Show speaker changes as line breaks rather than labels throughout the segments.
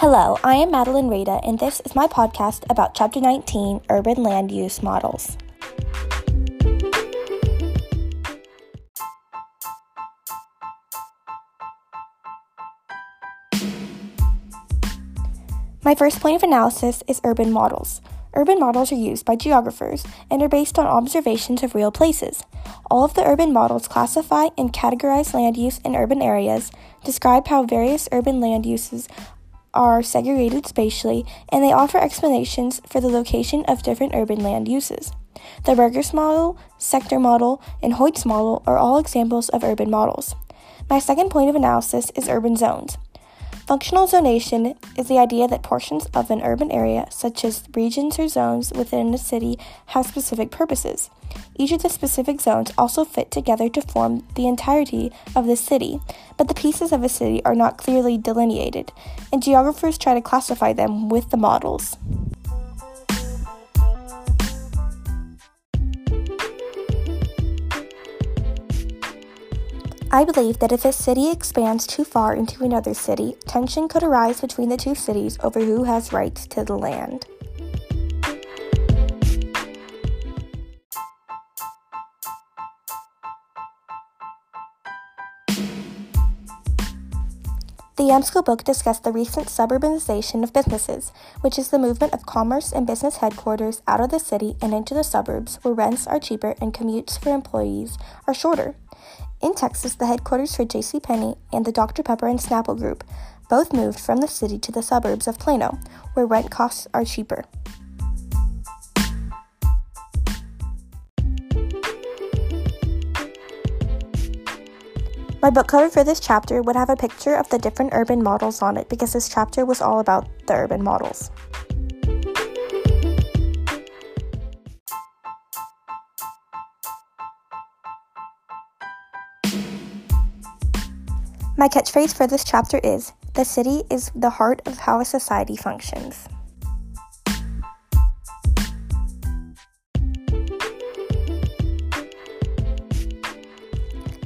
Hello, I am Madeline Rada, and this is my podcast about Chapter 19 Urban Land Use Models. My first point of analysis is urban models. Urban models are used by geographers and are based on observations of real places. All of the urban models classify and categorize land use in urban areas, describe how various urban land uses are segregated spatially, and they offer explanations for the location of different urban land uses. The Burgess model, sector model, and Hoyt's model are all examples of urban models. My second point of analysis is urban zones. Functional zonation is the idea that portions of an urban area, such as regions or zones within a city, have specific purposes. Each of the specific zones also fit together to form the entirety of the city, but the pieces of a city are not clearly delineated, and geographers try to classify them with the models. I believe that if a city expands too far into another city, tension could arise between the two cities over who has rights to the land. The EBSCO book discussed the recent suburbanization of businesses, which is the movement of commerce and business headquarters out of the city and into the suburbs where rents are cheaper and commutes for employees are shorter. In Texas, the headquarters for JCPenney and the Dr. Pepper and Snapple Group both moved from the city to the suburbs of Plano, where rent costs are cheaper. My book cover for this chapter would have a picture of the different urban models on it because this chapter was all about the urban models. My catchphrase for this chapter is The city is the heart of how a society functions.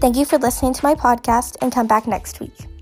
Thank you for listening to my podcast and come back next week.